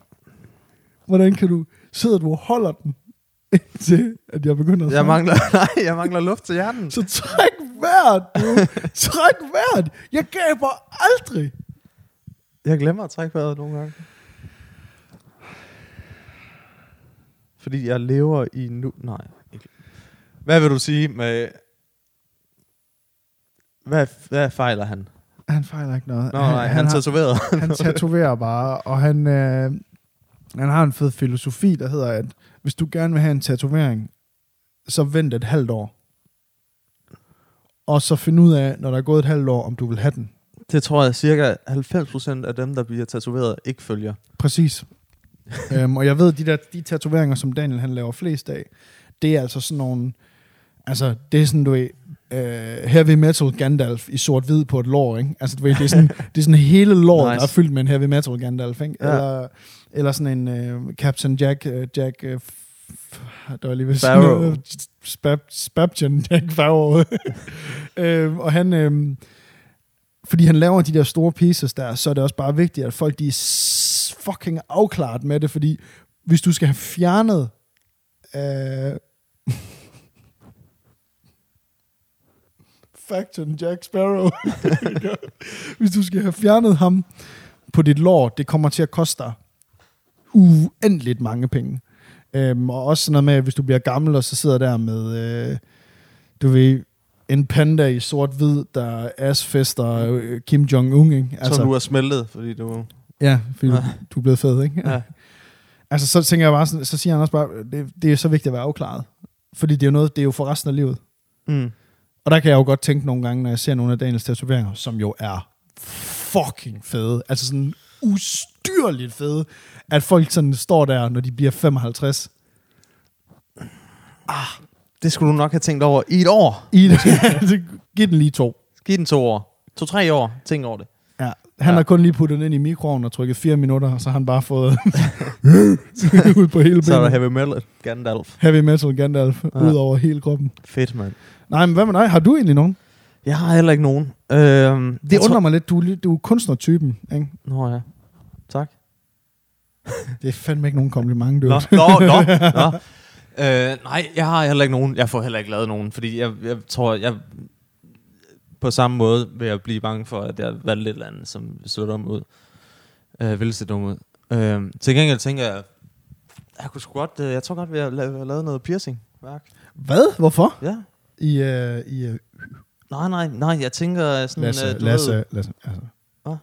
Hvordan kan du... Sidder du og holder den, [laughs] indtil at jeg begynder at Jeg snakke? mangler, [laughs] nej, jeg mangler luft til hjernen. Så træk vejret, du. Træk vejret. Jeg gaber aldrig. Jeg glemmer at trække vejret nogle gange. Fordi jeg lever i nu... Nej, ikke. Hvad vil du sige med... Hvad, hvad fejler han? Han fejler ikke noget. Nå, nej, han, han har, tatoverede. han tatoverer bare, og han, øh, han har en fed filosofi, der hedder, at hvis du gerne vil have en tatovering, så vent et halvt år. Og så find ud af, når der er gået et halvt år, om du vil have den. Det tror jeg cirka 90% af dem, der bliver tatoveret, ikke følger. Præcis. [laughs] øhm, og jeg ved, de der de tatoveringer, som Daniel han laver flest af, det er altså sådan nogle... Altså, det er sådan, du ved, uh, heavy metal Gandalf i sort-hvid på et lår, ikke? Altså, du ved, det er sådan, [laughs] det er sådan hele låret, Nice. der er fyldt med en heavy metal Gandalf, ikke? Ja. Eller, eller sådan en uh, Captain Jack, uh, Jack, uh, f- der var lige ved Sparrow. Spab, Jack Sparrow. [laughs] øhm, og han, øhm, fordi han laver de der store pieces der, så er det også bare vigtigt, at folk de er fucking afklaret med det, fordi hvis du skal have fjernet øh, [laughs] Faction Jack Sparrow. [laughs] hvis du skal have fjernet ham på dit lår, det kommer til at koste dig uendeligt mange penge. Øhm, og også sådan noget med, at hvis du bliver gammel, og så sidder der med, øh, du ved, en panda i sort-hvid, der asfester øh, Kim Jong-un, ikke? Altså, så du er smeltet, fordi du... Ja, fordi Ja. du, er blevet fed, ikke? Ja. [laughs] Altså, så tænker jeg bare sådan, så siger han også bare, det, det er så vigtigt at være afklaret. Fordi det er jo noget, det er jo for resten af livet. Mm. Og der kan jeg jo godt tænke nogle gange, når jeg ser nogle af Daniels tatoveringer, som jo er fucking fede. Altså sådan ustyrligt fede, at folk sådan står der, når de bliver 55. Det skulle du nok have tænkt over i et år. I det. [laughs] Giv den lige to. Giv den to år. To-tre år. Tænk over det. Han Ja. har kun lige puttet den ind i mikroovnen og trykket fire minutter, og så har han bare fået [laughs] [laughs] ud på hele Så er der benet. heavy metal Gandalf. Heavy metal Gandalf Ja. ud over hele kroppen. Fedt, mand. Nej, men hvad med dig? Har du egentlig nogen? Jeg har heller ikke nogen. Øhm, Det undrer mig lidt. Du, du er kunstnertypen, ikke? Nå ja. Tak. Det er fandme ikke nogen kompliment, du. Nå, nå, nå. [laughs] nå. Øh, nej, jeg har heller ikke nogen. Jeg får heller ikke lavet nogen, fordi jeg, jeg tror, jeg på samme måde vil jeg blive bange for, at jeg valgte et eller andet, som så dumt ud. Øh, vil se dumt ud. Øh, til gengæld tænker jeg, jeg kunne sgu godt, øh, jeg tror godt, vi har la- lavet noget piercing værk. Hvad? Hvorfor? Ja. I, uh, i uh, Nej, nej, nej, jeg tænker sådan, Lasse, øh, du Lasse, ved, Lasse, altså. Hvad?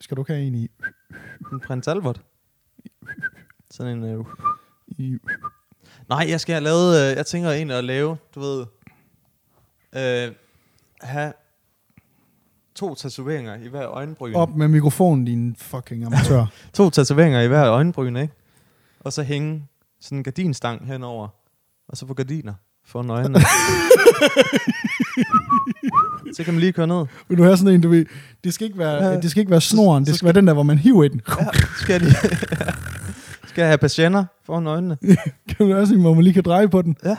Skal du ikke have en i, en prins Albert. Sådan en, øh, i Nej, jeg skal have lavet, øh, jeg tænker egentlig at lave, du ved, øh, have to tatoveringer i hver øjenbryn. op med mikrofonen, din fucking amatør. [laughs] To tatoveringer i hver øjenbryn, ikke? Og så hænge sådan en gardinstang henover, og så få gardiner for øjnene. [laughs] så kan man lige køre ned. Vil du have sådan en, du ved, det skal ikke være, Ja. det skal ikke være snoren, det skal være den der, hvor man hiver i den. Ja, skal jeg [laughs] skal jeg have patienter foran øjnene? Kan du sådan en, hvor man lige kan dreje på den? Ja.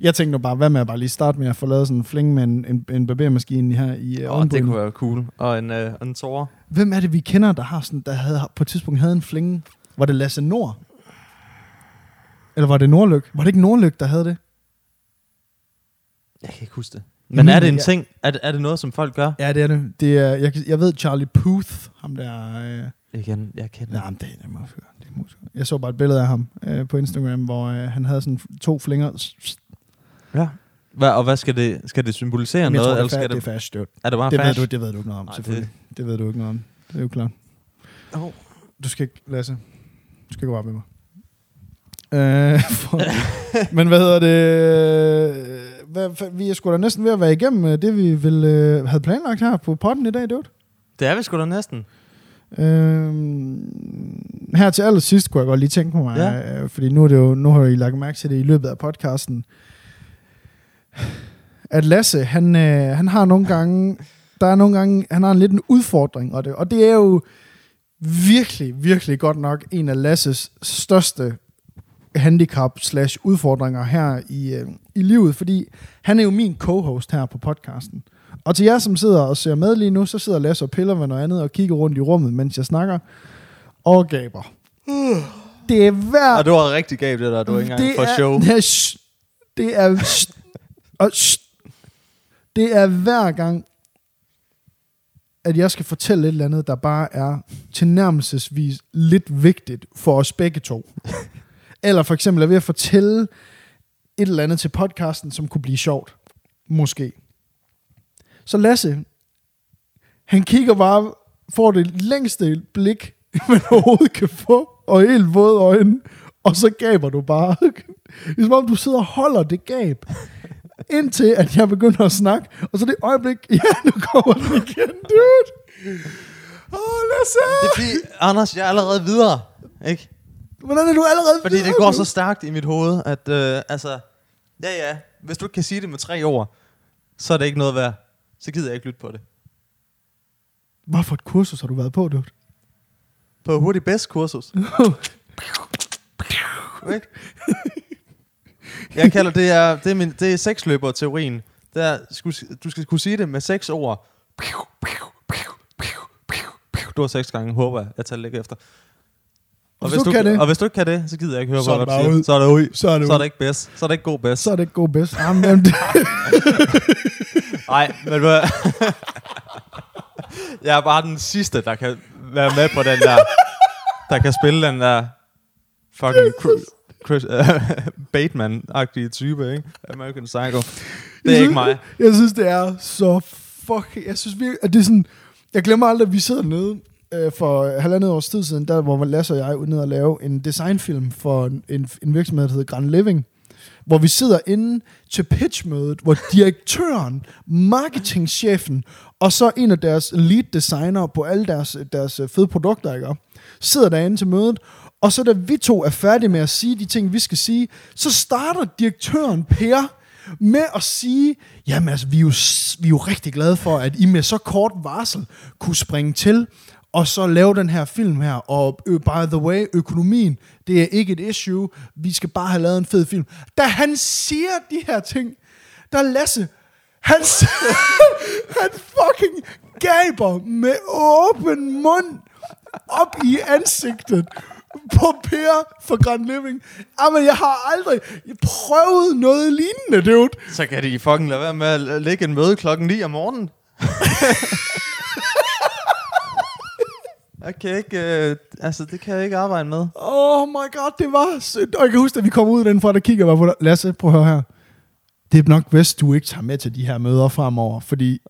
Jeg tænkte nu bare, hvad med at bare lige starte med at få lavet sådan en fling med en, en, en barbermaskine her i Åh, det kunne være cool. Og en, øh, en tårer. Hvem er det, vi kender, der har sådan, der havde, på et tidspunkt havde en fling? Var det Lasse Nord? Eller var det Nordlyk? Var det ikke Nordlyk, der havde det? Jeg kan ikke huske det. Men er det en Ja. ting? Er det, er det noget, som folk gør? Ja, det er det. det er, jeg, jeg ved, Charlie Puth, ham der... Øh, Igen, jeg kender. nej, men det, det må jeg gøre. Det gøre. Jeg så bare et billede af ham øh, på Instagram, hvor øh, han havde sådan to flinger. Ja. Hvad, og hvad skal det, skal det symbolisere jeg noget? tror, eller det, er, skal det det, er fast støt. er det bare Det ved, fast? du, det ved du ikke noget om, Nej, selvfølgelig. Det... det ved du ikke noget om. Det er jo klart. Oh. Du skal ikke, Lasse, du skal gå op med mig. Øh, [laughs] for, men hvad hedder det? Hvad, vi er sgu da næsten ved at være igennem øh, det, vi vil, øh, havde planlagt her på potten i dag, dude. Det er vi sgu da næsten. Øhm, her til allersidst kunne jeg godt lige tænke mig, ja. øh, fordi nu, er det jo, nu har I lagt mærke til det i løbet af podcasten, at Lasse, han, øh, han har nogle gange, der er nogle gange, han har en lidt en udfordring, og det, og det er jo virkelig, virkelig godt nok en af Lasses største handicap slash udfordringer her i, øh, i livet, fordi han er jo min co-host her på podcasten. Og til jer, som sidder og ser med lige nu, så sidder Lasse og piller med noget andet og kigger rundt i rummet, mens jeg snakker og gaber. Det er hver... Og det var rigtig galt, det der. Du var ikke engang for er, show. [laughs] Det er, det er, og det er hver gang, at jeg skal fortælle et eller andet, der bare er tilnærmelsesvis lidt vigtigt for os begge to. [laughs] eller for eksempel er ved at fortælle et eller andet til podcasten, som kunne blive sjovt. Måske. Så Lasse, han kigger bare, får det længste blik, [laughs] man overhovedet kan få, og helt våde øjne, og så gaber du bare. [laughs] Som om, du sidder og holder det gab, indtil at jeg begynder at snakke, og så det øjeblik, [laughs] ja, nu kommer den igen, dude. Åh, oh, Lasse! Det er fordi, Anders, jeg er allerede videre. Ikke? Hvordan er du allerede Fordi det videre, går du? så stærkt i mit hoved, at øh, altså, ja ja, hvis du ikke kan sige det med tre ord, så er det ikke noget værd. Så gider jeg ikke lytte på det. Hvad for et kursus har du været på, dude? På hurtig bedst kursus. [laughs] ikke? Jeg kalder det er, det er, min, det er seksløber-teorien. Det er, du skal kunne sige det med seks ord. Du har seks gange, håber jeg. Jeg tager ikke efter. Og Hvis hvis, du du, kan det- og hvis du ikke kan det, så gider jeg ikke høre Så på, er hvad det du siger. Så er det ud. Så er det Så er det ikke bedst. Så er det ikke god bedst. Så er det ikke god bedst. Jamen, jamen, det, [laughs] Nej, men hvad? jeg er bare den sidste, der kan være med på den der, der kan spille den der fucking Chris, Chris, uh, [laughs] Bateman-agtige type, ikke? American Psycho. Det er ikke mig. Jeg synes, det er så fucking... Jeg synes virkelig, at det er sådan... Jeg glemmer aldrig, at vi sidder nede øh, for halvandet års tid siden, der hvor Lasse og jeg er nede og lave en designfilm for en, en, en virksomhed, der hedder Grand Living, hvor vi sidder inde til pitchmødet, hvor direktøren, marketingchefen, og så en af deres lead designer på alle deres, deres øh, fede produkter, ikke? sidder derinde til mødet, og så da vi to er færdige med at sige de ting, vi skal sige, så starter direktøren Per med at sige, jamen altså, vi er jo, vi er jo rigtig glade for, at I med så kort varsel kunne springe til, og så lave den her film her, og by the way, økonomien, det er ikke et issue, vi skal bare have lavet en fed film. Da han siger de her ting, der Lasse, han, [laughs] han fucking gaber med åben mund op i ansigtet på Per for Grand Living. Jamen, jeg har aldrig prøvet noget lignende, dude. Så kan de fucking lade være med at lægge en møde klokken 9 om morgenen. jeg kan ikke, øh, altså det kan jeg ikke arbejde med. Oh my god, det var sødt. Og jeg kan huske, at vi kom ud den fra, der kigger bare på dig. Lasse, prøv at høre her. Det er nok bedst, du ikke tager med til de her møder fremover, fordi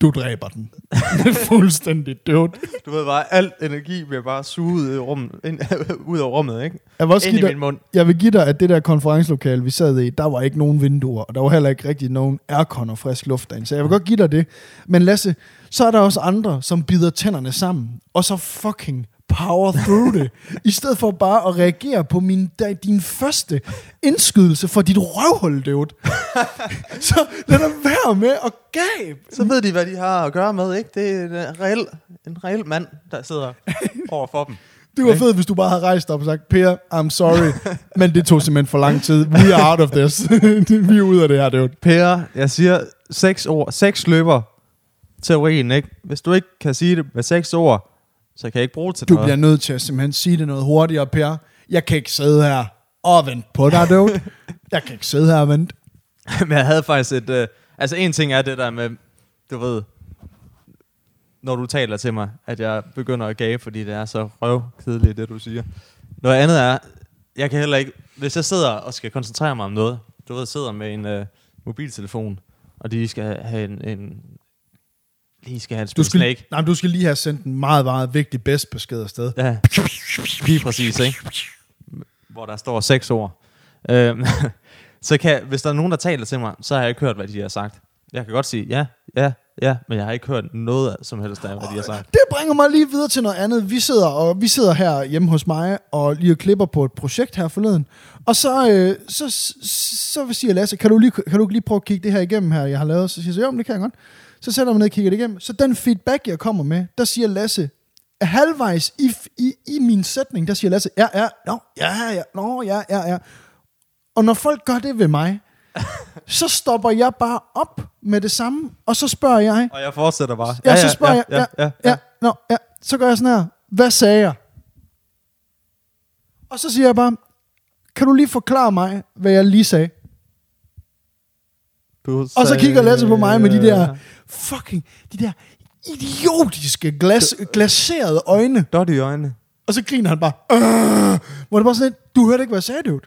du dræber den. [laughs] Fuldstændig dude. Du ved bare, alt energi bliver bare suget i rummet, ind, [laughs] ud af rummet, ikke? Jeg vil, også Ind give dig, mund. jeg vil give dig, at det der konferencelokale, vi sad i, der var ikke nogen vinduer, og der var heller ikke rigtig nogen aircon og frisk luft derinde. Så jeg vil godt give dig det. Men Lasse, så er der også andre, som bider tænderne sammen, og så fucking power through det, i stedet for bare at reagere på min, da, din første indskydelse for dit røvhul, dude. [laughs] så lad dig være med at gabe. Så ved de, hvad de har at gøre med, ikke? Det er en reel, en reel mand, der sidder over for dem. Det var fedt, hvis du bare havde rejst op og sagt, Per, I'm sorry, men det tog simpelthen for lang tid. We are out of this. [laughs] Vi er ude af det her, dude. Per, jeg siger seks ord, seks løber teorien, ikke? Hvis du ikke kan sige det med seks ord, så kan jeg ikke bruge det til Du noget. bliver nødt til at simpelthen sige det noget hurtigere, Per. Jeg kan ikke sidde her og vente på dig, dude. [laughs] Jeg kan ikke sidde her og vente. Men jeg havde faktisk et... Øh, altså en ting er det der med, du ved, når du taler til mig, at jeg begynder at gabe, fordi det er så røvkedeligt, det du siger. Noget andet er, jeg kan heller ikke... Hvis jeg sidder og skal koncentrere mig om noget, du ved, sidder med en øh, mobiltelefon, og de skal have en... en lige skal have et Du skal, Snake. nej, men du skal lige have sendt en meget, meget vigtig bedst besked afsted. Ja, lige præcis, ikke? Hvor der står seks ord. Øhm, [laughs] så kan, hvis der er nogen, der taler til mig, så har jeg ikke hørt, hvad de har sagt. Jeg kan godt sige ja, ja, ja, men jeg har ikke hørt noget som helst af, hvad de har sagt. Det bringer mig lige videre til noget andet. Vi sidder, og vi sidder her hjemme hos mig og lige klipper på et projekt her forleden. Og så, øh, så, så, så siger Lasse, kan du, lige, kan du lige prøve at kigge det her igennem her, jeg har lavet? Så siger jeg, jo, det kan jeg godt. Så sætter mig ned og kigger det igennem. Så den feedback, jeg kommer med, der siger Lasse, halvvejs i, i, i min sætning, der siger Lasse, ja, ja, no, ja, ja, no, ja, ja, ja. Og når folk gør det ved mig, [laughs] så stopper jeg bare op med det samme, og så spørger jeg, Og jeg fortsætter bare. Ja, så spørger jeg, ja, ja, ja, no, ja, så gør jeg sådan her, hvad sagde jeg? Og så siger jeg bare, kan du lige forklare mig, hvad jeg lige sagde? Du Og så kigger Lasse på mig med de der fucking, de der idiotiske glas, glaserede øjne. Dot i øjnene. Og så griner han bare, øh, hvor det bare sådan lidt, du hørte ikke, hvad jeg sagde, dude.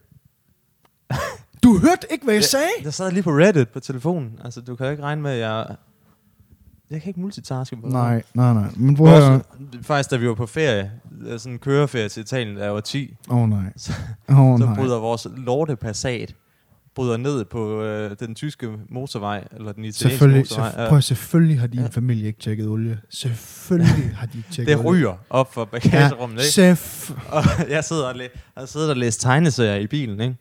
[laughs] Du hørte ikke, hvad jeg sagde. Jeg sad lige på Reddit på telefonen. Altså, du kan jo ikke regne med, at jeg... Jeg kan ikke multitaske på Nej, nej, nej. Men hvor er... Faktisk, da vi var på ferie, øh, sådan en køreferie til Italien, da jeg var 10, Åh oh, nej. så, Åh oh, så nej. bryder vores lorte Passat bryder ned på øh, den tyske motorvej, eller den italienske Selvfølgelig, motorvej. selvf- prøv, selvfølgelig har din familie ikke tjekket olie. Selvfølgelig [laughs] har de ikke tjekket det olie. ryger op for bagagerummet, Ja, ikke? chef. Og [laughs] jeg sidder og, læ- jeg sidder og læser tegneserier i bilen, ikke?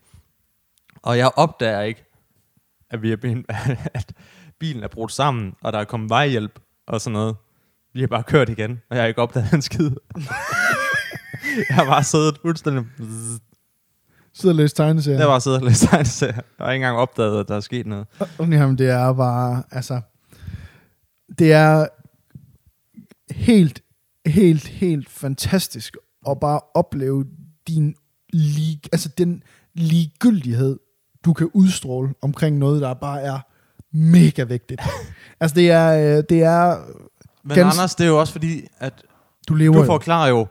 Og jeg opdager ikke, at, vi er ben- [laughs] at bilen er brudt sammen, og der er kommet vejhjælp og sådan noget. Vi har bare kørt igen, og jeg har ikke opdaget en skid. jeg har bare siddet fuldstændig... Sidder og læser tegneserier. Jeg har bare siddet og læst tegneserier. Jeg har ikke engang opdaget, at der er sket noget. Jamen, det er bare, altså, det er helt, helt, helt fantastisk at bare opleve din lig, altså den ligegyldighed, du kan udstråle omkring noget, der bare er mega vigtigt. [laughs] altså det er, øh, det er, Men Gans- Anders, det er jo også fordi, at du lever du jo. forklarer jo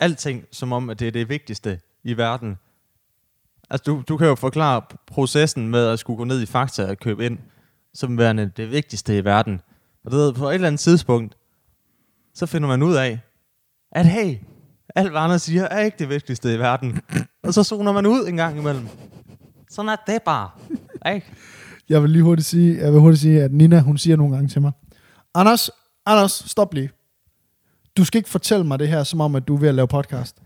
alting, som om, at det er det vigtigste i verden. Altså, du, du kan jo forklare processen med at skulle gå ned i Fakta og købe ind, som værende det vigtigste i verden. Og det ved, på et eller andet tidspunkt, så finder man ud af, at hey, alt hvad andre siger, er ikke det vigtigste i verden. og så zoner man ud en gang imellem. Sådan er det bare. Ikke? Jeg vil lige hurtigt sige, jeg vil hurtigt sige, at Nina, hun siger nogle gange til mig, Anders, Anders, stop lige. Du skal ikke fortælle mig det her, som om, at du er ved at lave podcast.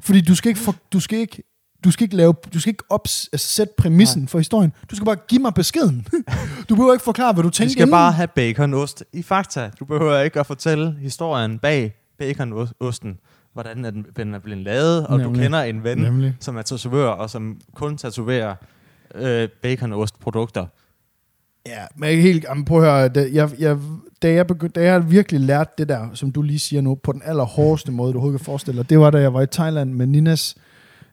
Fordi du skal ikke, for, du skal ikke, du skal ikke, lave, du skal ikke ops, altså sætte præmissen Nej. for historien. Du skal bare give mig beskeden. [laughs] Du behøver ikke forklare, hvad du tænker. skal inden. bare have baconost i Fakta. Du behøver ikke at fortælle historien bag baconosten. Hvordan er den, den er blevet lavet, og Nemlig. du kender en ven, Nemlig. som er tatovør, og som kun tatoverer øh, baconostprodukter. Ja, men jeg helt, jamen, prøv at høre, da jeg, jeg, da, jeg begyndte, da jeg virkelig lærte det der, som du lige siger nu, på den allerhårdeste måde, du overhovedet kan forestille dig, det var, da jeg var i Thailand med Ninas,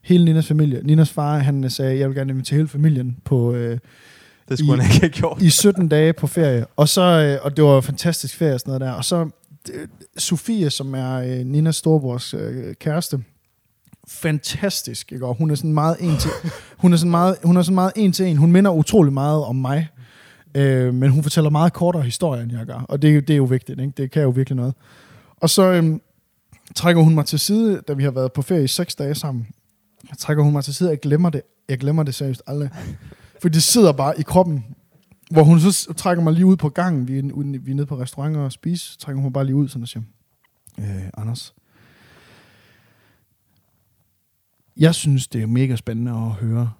hele Ninas familie. Ninas far, han sagde, jeg vil gerne invitere hele familien på, øh, Det skulle I- han ikke have gjort. i 17 dage på ferie. Og, så, øh, og det var en fantastisk ferie og sådan noget der. Og så øh, Sofie, som er øh, Ninas storebrors øh, kæreste, fantastisk, ikke? Og hun er sådan meget en til, [laughs] hun er sådan meget, hun er sådan meget en til en. Hun minder utrolig meget om mig. Øh, men hun fortæller meget kortere historier, end jeg gør. Og det, er jo- det er jo vigtigt, ikke? Det kan jo virkelig noget. Og så øhm, trækker hun mig til side, da vi har været på ferie i seks dage sammen. Trækker hun mig til side, jeg glemmer det. Jeg glemmer det seriøst aldrig. For det sidder bare i kroppen. Hvor hun så trækker mig lige ud på gangen. Vi er, vi er nede på restauranter og spise. Trækker hun bare lige ud sådan og siger, øh, Anders, jeg synes, det er mega spændende at høre,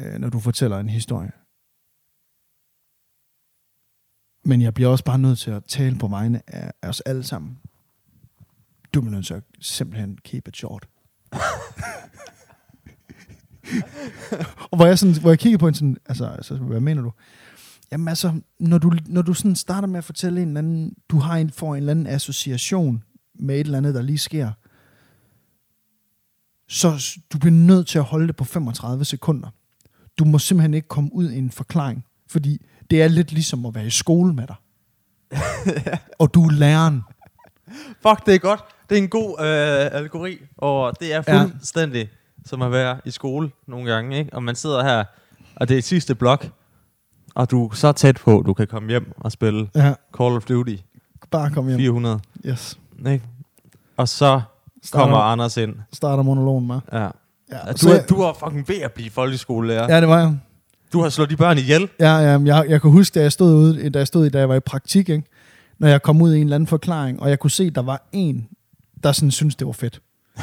øh, når du fortæller en historie. Men jeg bliver også bare nødt til at tale på vegne af, af os alle sammen. Du bliver nødt til at simpelthen keep it short. [laughs] og hvor jeg, sådan, hvor jeg kigger på en sådan, altså, altså, hvad mener du? Jamen altså, når du, når du sådan starter med at fortælle en eller anden, du har en, får en eller anden association med et eller andet, der lige sker, så du bliver nødt til at holde det på 35 sekunder. Du må simpelthen ikke komme ud i en forklaring, fordi det er lidt ligesom at være i skole med dig. [laughs] og du er læreren. Fuck, det er godt. Det er en god øh, algori, og det er fuldstændig som at være i skole nogle gange, ikke? Og man sidder her, og det er sidste blok, og du er så tæt på, du kan komme hjem og spille Ja, Call of Duty bare kom hjem. 400, Yes. ikke? Og så Starter, kommer Anders ind. starter monologen med. Ja. Ja, du, er, du er fucking ved at blive folkeskolelærer. ja, det var jeg. Du har slået de børn ihjel. Ja, ja jeg, jeg kan huske, da jeg stod ude, da jeg stod i, da jeg var i praktik, ikke? når jeg kom ud i en eller anden forklaring, og jeg kunne se, at der var en, der sådan syntes, det var fedt. [laughs]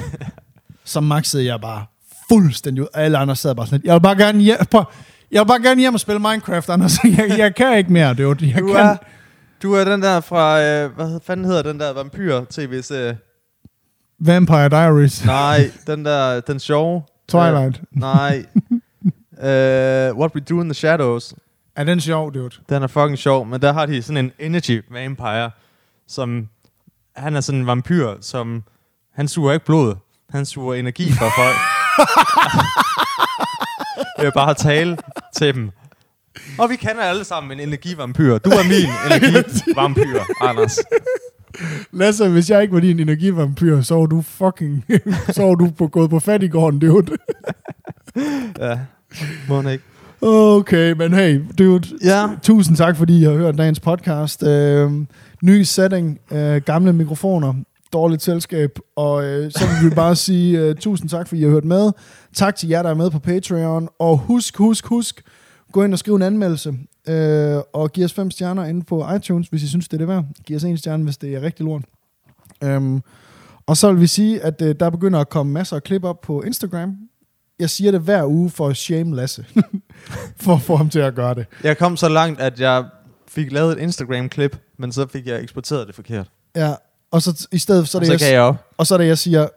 Så maxede jeg bare fuldstændig ud. Alle andre sad bare sådan lidt, jeg vil bare gerne hjem, prøv, jeg vil bare gerne hjem og spille Minecraft, Anders. [laughs] Jeg, jeg kan ikke mere, det var Jeg Du kan. er, du er den der fra, øh, hvad fanden hedder den der vampyr-tv-serie? Vampire Diaries. Nej, [laughs] den der, den sjove. Twilight. [laughs] Øh, nej. uh, What We Do in the Shadows. Er den sjov, dude? Den er fucking sjov, men der har de sådan en energy vampire, som, han er sådan en vampyr, som, han suger ikke blod, han suger energi fra folk. Jeg vil bare tale til dem. Og vi kender alle sammen en energivampyr. Du er min energivampyr, Anders. Lasse, hvis jeg ikke var din energivampyr, så var du fucking... så var du på, gået på fattiggården, dude. Ja, må ikke. Okay, men hey, dude. Ja. Tusind tak, fordi I har hørt dagens podcast. Øh, ny setting, øh, gamle mikrofoner, dårligt selskab, og øh, så vil vi bare sige øh, tusind tak, fordi I har hørt med. Tak til jer, der er med på Patreon, og husk, husk, husk, gå ind og skriv en anmeldelse, øh, og giv os fem stjerner inde på iTunes, hvis I synes, det er det værd. Giv os en stjerne, hvis det er rigtig lort. Øhm, og så vil vi sige, at øh, der begynder at komme masser af klip op på Instagram. Jeg siger det hver uge for at shame Lasse. [laughs] for at få ham til at gøre det. Jeg kom så langt, at jeg fik lavet et Instagram-klip, men så fik jeg eksporteret det forkert. Ja, og så i stedet så er Og det, så jeg, kan jeg op. og så er det, jeg siger,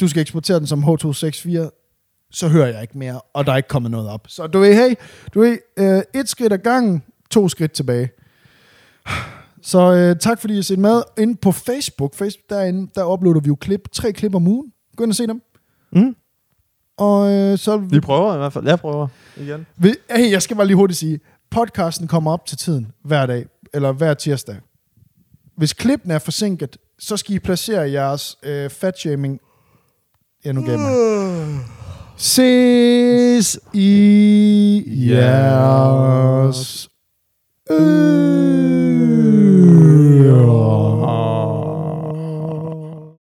du skal eksportere den som H264, så hører jeg ikke mere, og der er ikke kommet noget op. Så du ved, hey, du ved, øh, et skridt ad gangen, to skridt tilbage. Så øh, tak fordi I har set med. Inde på Facebook, Facebook derinde, der uploader vi jo klip, tre klip om ugen. Gå ind og se dem. Mm. Og øh, så... Vi prøver i hvert fald. Jeg prøver igen. Vi, hey, jeg skal bare lige hurtigt sige, podcasten kommer op til tiden hver dag, eller hver tirsdag. Hvis klippen er forsinket, så skal I placere jeres øh, fatshaming... Ja, nu gav mig. Ses i jeres... Øh.